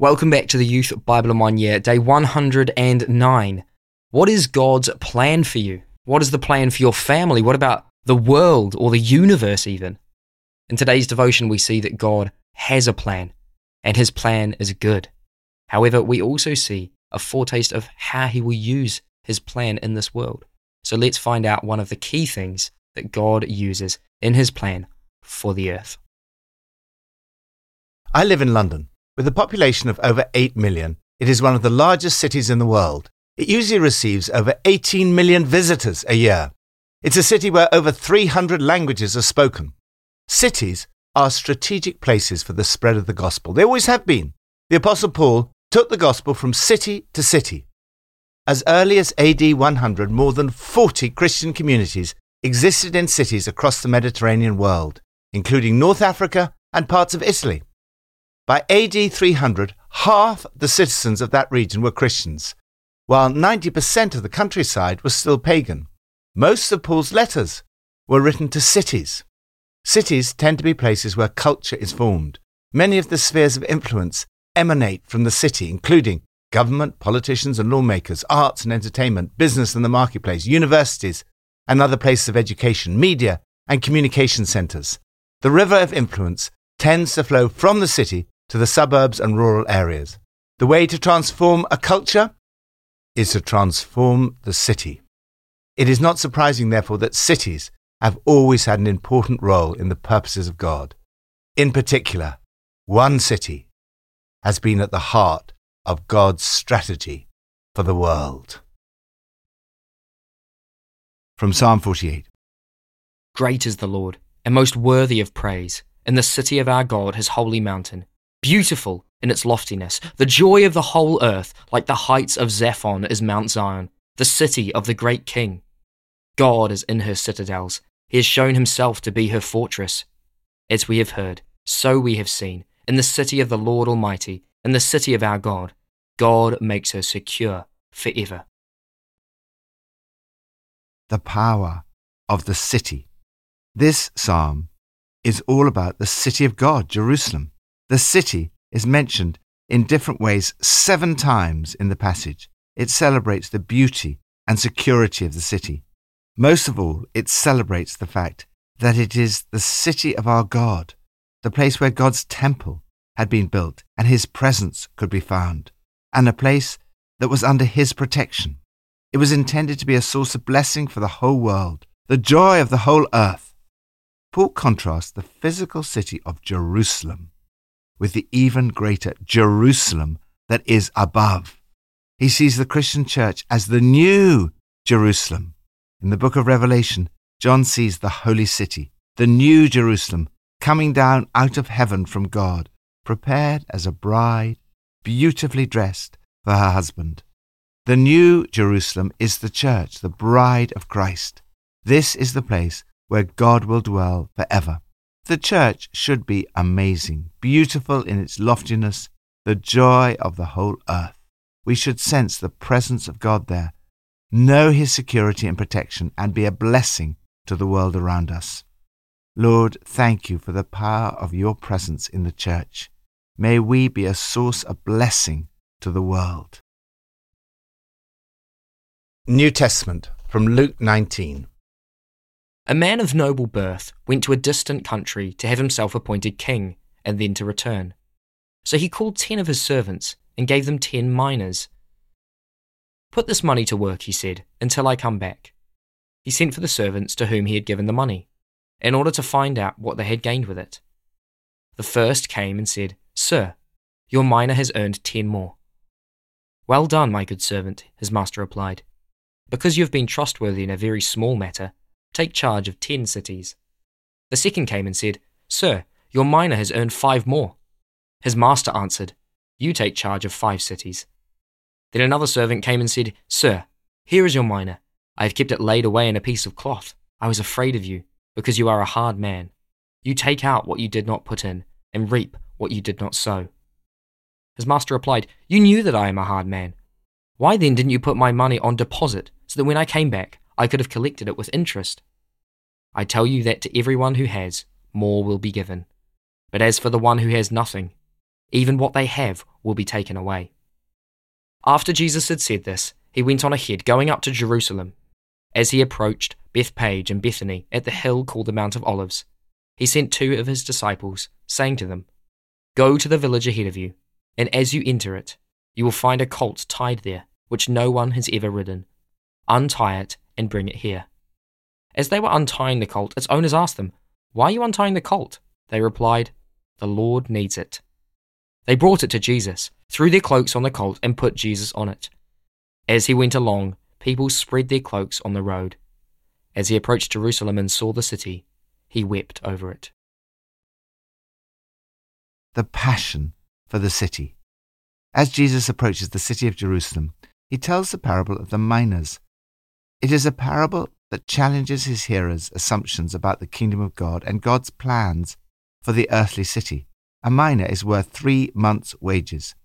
Welcome back to the Youth Bible in One Year, day 109. What is God's plan for you? What is the plan for your family? What about the world or the universe, even? In today's devotion, we see that God has a plan, and his plan is good. However, we also see a foretaste of how he will use his plan in this world. So let's find out one of the key things that God uses in his plan for the earth. I live in London. With a population of over 8 million, it is one of the largest cities in the world. It usually receives over 18 million visitors a year. It's a city where over 300 languages are spoken. Cities are strategic places for the spread of the gospel. They always have been. The Apostle Paul took the gospel from city to city. As early as AD 100, more than 40 Christian communities existed in cities across the Mediterranean world, including North Africa and parts of Italy. By AD 300, half the citizens of that region were Christians, while 90% of the countryside was still pagan. Most of Paul's letters were written to cities. Cities tend to be places where culture is formed. Many of the spheres of influence emanate from the city, including government, politicians and lawmakers, arts and entertainment, business and the marketplace, universities and other places of education, media and communication centres. The river of influence tends to flow from the city to the suburbs and rural areas. The way to transform a culture is to transform the city. It is not surprising, therefore, that cities have always had an important role in the purposes of God. In particular, one city has been at the heart of God's strategy for the world. From Psalm 48 Great is the Lord, and most worthy of praise, in the city of our God, his holy mountain beautiful in its loftiness. The joy of the whole earth, like the heights of Zaphon is Mount Zion, the city of the great king. God is in her citadels. He has shown himself to be her fortress. As we have heard, so we have seen, in the city of the Lord Almighty, in the city of our God, God makes her secure forever. The power of the city. This psalm is all about the city of God, Jerusalem. The city is mentioned in different ways seven times in the passage. It celebrates the beauty and security of the city. Most of all, it celebrates the fact that it is the city of our God, the place where God's temple had been built and his presence could be found, and a place that was under his protection. It was intended to be a source of blessing for the whole world, the joy of the whole earth. Paul contrasts the physical city of Jerusalem with the even greater Jerusalem that is above. He sees the Christian church as the new Jerusalem. In the book of Revelation, John sees the holy city, the new Jerusalem, coming down out of heaven from God, prepared as a bride, beautifully dressed for her husband. The new Jerusalem is the church, the bride of Christ. This is the place where God will dwell forever. The church should be amazing, beautiful in its loftiness, the joy of the whole earth. We should sense the presence of God there, know His security and protection, and be a blessing to the world around us. Lord, thank you for the power of your presence in the church. May we be a source of blessing to the world. New Testament from Luke 19. A man of noble birth went to a distant country to have himself appointed king, and then to return. So he called ten of his servants and gave them ten minas. Put this money to work, he said, until I come back. He sent for the servants to whom he had given the money, in order to find out what they had gained with it. The first came and said, Sir, your mina has earned ten more. Well done, my good servant, his master replied. Because you have been trustworthy in a very small matter, Take charge of ten cities. The second came and said, Sir, your mina has earned five more. His master answered, You take charge of five cities. Then another servant came and said, Sir, here is your mina. I have kept it laid away in a piece of cloth. I was afraid of you, because you are a hard man. You take out what you did not put in, and reap what you did not sow. His master replied, You knew that I am a hard man. Why then didn't you put my money on deposit, so that when I came back, I could have collected it with interest. I tell you that to everyone who has, more will be given. But as for the one who has nothing, Even what they have will be taken away. After Jesus had said this, he went on ahead, going up to Jerusalem. As he approached Bethphage and Bethany at the hill called the Mount of Olives, he sent two of his disciples, saying to them, Go to the village ahead of you, and as you enter it, you will find a colt tied there, which no one has ever ridden. Untie it and bring it here. As they were untying the colt, its owners asked them, Why are you untying the colt? They replied, The Lord needs it. They brought it to Jesus, threw their cloaks on the colt, and put Jesus on it. As he went along, people spread their cloaks on the road. As he approached Jerusalem and saw the city, he wept over it. The passion for the city. As Jesus approaches the city of Jerusalem, he tells the parable of the minas. It is a parable that challenges his hearers' assumptions about the kingdom of God and God's plans for the earthly city. A mina is worth three months' wages,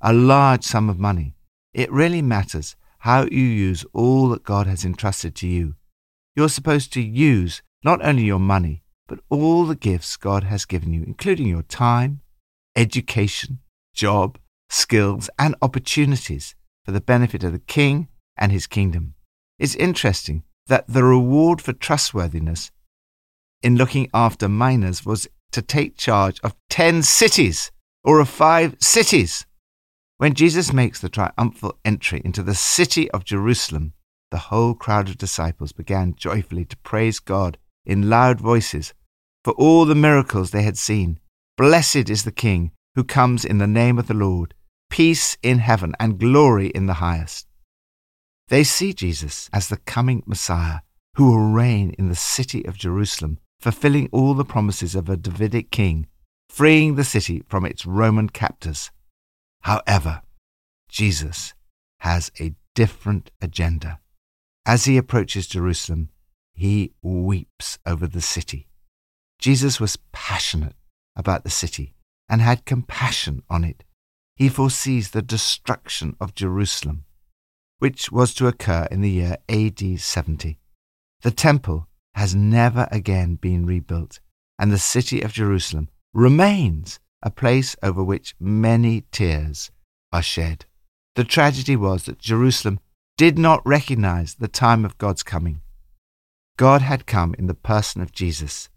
a large sum of money. It really matters how you use all that God has entrusted to you. You're supposed to use not only your money, but all the gifts God has given you, including your time, education, job, skills, and opportunities for the benefit of the King and his kingdom. It's interesting that the reward for trustworthiness in looking after minas was to take charge of 10 cities or of five cities. When Jesus makes the triumphal entry into the city of Jerusalem, the whole crowd of disciples began joyfully to praise God in loud voices for all the miracles they had seen. Blessed is the King who comes in the name of the Lord, peace in heaven and glory in the highest. They see Jesus as the coming Messiah who will reign in the city of Jerusalem, fulfilling all the promises of a Davidic king, freeing the city from its Roman captors. However, Jesus has a different agenda. As he approaches Jerusalem, he weeps over the city. Jesus was passionate about the city and had compassion on it. He foresees the destruction of Jerusalem which was to occur in the year AD 70. The temple has never again been rebuilt, and the city of Jerusalem remains a place over which many tears are shed. The tragedy was that Jerusalem did not recognize the time of God's coming. God had come in the person of Jesus.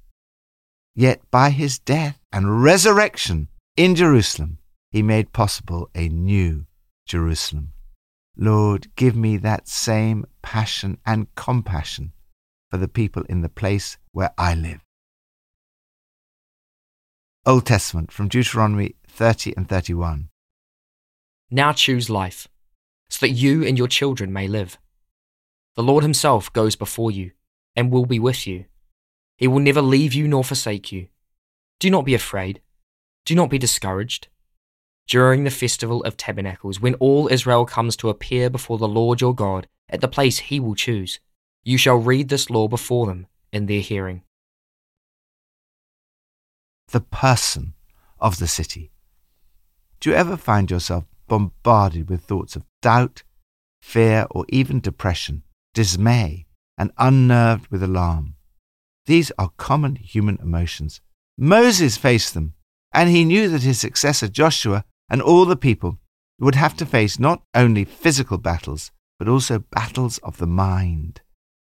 Yet by his death and resurrection in Jerusalem, he made possible a new Jerusalem. Lord, give me that same passion and compassion for the people in the place where I live. Old Testament from Deuteronomy 30 and 31. Now choose life, so that you and your children may live. The Lord Himself goes before you and will be with you. He will never leave you nor forsake you. Do not be afraid. Do not be discouraged during the festival of tabernacles, when all Israel comes to appear before the Lord your God at the place he will choose. You shall read this law before them in their hearing. The person of the city. Do you ever find yourself bombarded with thoughts of doubt, fear, or even depression, dismay, and unnerved with alarm? These are common human emotions. Moses faced them, and he knew that his successor Joshua and all the people would have to face not only physical battles, but also battles of the mind.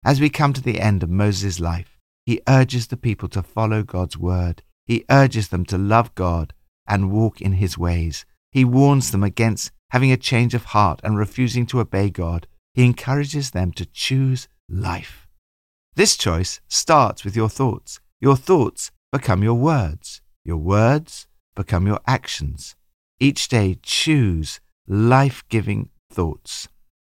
As we come to the end of Moses' life, he urges the people to follow God's word. He urges them to love God and walk in his ways. He warns them against having a change of heart and refusing to obey God. He encourages them to choose life. This choice starts with your thoughts. Your thoughts become your words. Your words become your actions. Each day, choose life giving thoughts.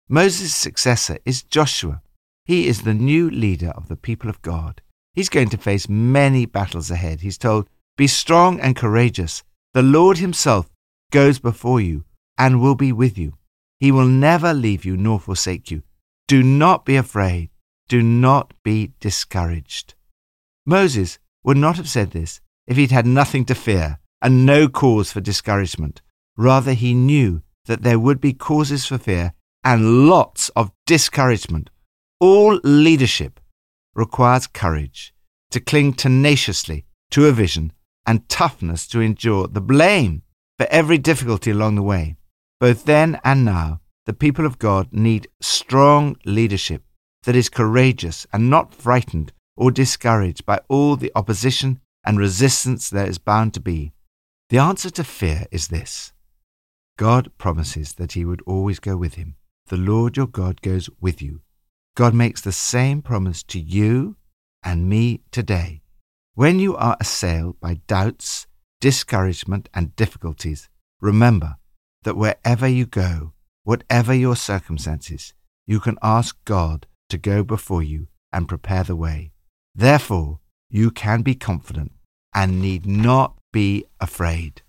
Moses' successor is Joshua. He is the new leader of the people of God. He's going to face many battles ahead. He's told, Be strong and courageous. The Lord Himself goes before you and will be with you. He will never leave you nor forsake you. Do not be afraid. Do not be discouraged. Moses would not have said this if he'd had nothing to fear and no cause for discouragement. Rather, he knew that there would be causes for fear and lots of discouragement. All leadership requires courage to cling tenaciously to a vision and toughness to endure the blame for every difficulty along the way. Both then and now, the people of God need strong leadership that is courageous and not frightened or discouraged by all the opposition and resistance there is bound to be. The answer to fear is this God promises that He would always go with him. The Lord your God goes with you. God makes the same promise to you and me today. When you are assailed by doubts, discouragement, and difficulties, remember that wherever you go, whatever your circumstances, you can ask God to go before you and prepare the way. Therefore, you can be confident and need not be afraid.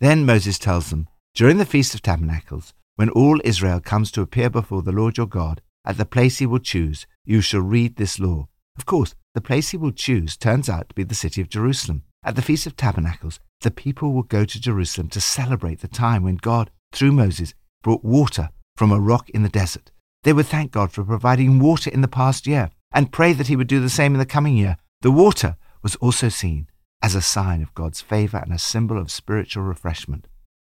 Then Moses tells them, during the Feast of Tabernacles, when all Israel comes to appear before the Lord your God, at the place he will choose, you shall read this law. Of course, the place he will choose turns out to be the city of Jerusalem. At the Feast of Tabernacles, the people will go to Jerusalem to celebrate the time when God, through Moses, brought water from a rock in the desert. They would thank God for providing water in the past year and pray that he would do the same in the coming year. The water was also seen as a sign of God's favor and a symbol of spiritual refreshment.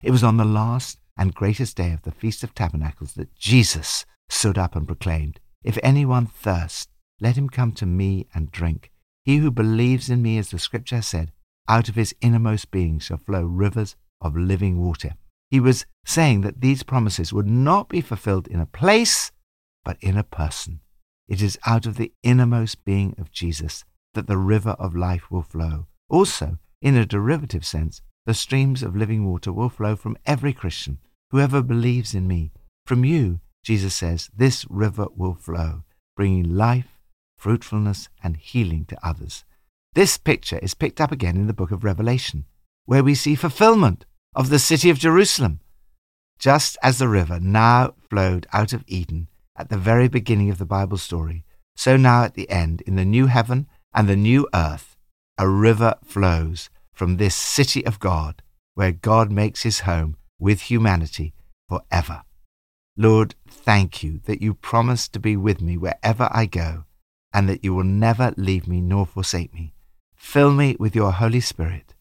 It was on the last and greatest day of the Feast of Tabernacles that Jesus stood up and proclaimed, If anyone thirst, let him come to me and drink. He who believes in me, as the scripture said, out of his innermost being shall flow rivers of living water. He was saying that these promises would not be fulfilled in a place, but in a person. It is out of the innermost being of Jesus that the river of life will flow. Also, in a derivative sense, the streams of living water will flow from every Christian, whoever believes in me. From you, Jesus says, this river will flow, bringing life, fruitfulness, and healing to others. This picture is picked up again in the book of Revelation, where we see fulfillment of the city of Jerusalem. Just as the river now flowed out of Eden at the very beginning of the Bible story, so now at the end, in the new heaven and the new earth, a river flows from this city of God, where God makes his home with humanity forever. Lord, thank you that you promise to be with me wherever I go, and that you will never leave me nor forsake me. Fill me with your Holy Spirit,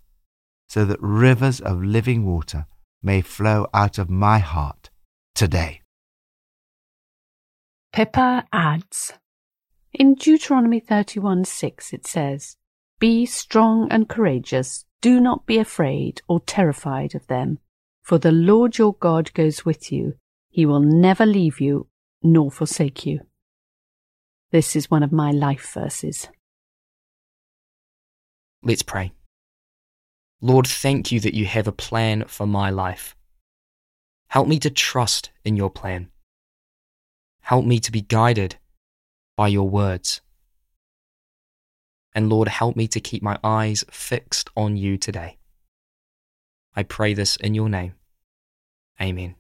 so that rivers of living water may flow out of my heart today. Pippa adds In Deuteronomy 31 6 it says, Be strong and courageous, do not be afraid or terrified of them, for the Lord your God goes with you. He will never leave you nor forsake you. This is one of my life verses. Let's pray. Lord, thank you that you have a plan for my life. Help me to trust in your plan. Help me to be guided by your words. And Lord, help me to keep my eyes fixed on you today. I pray this in your name. Amen.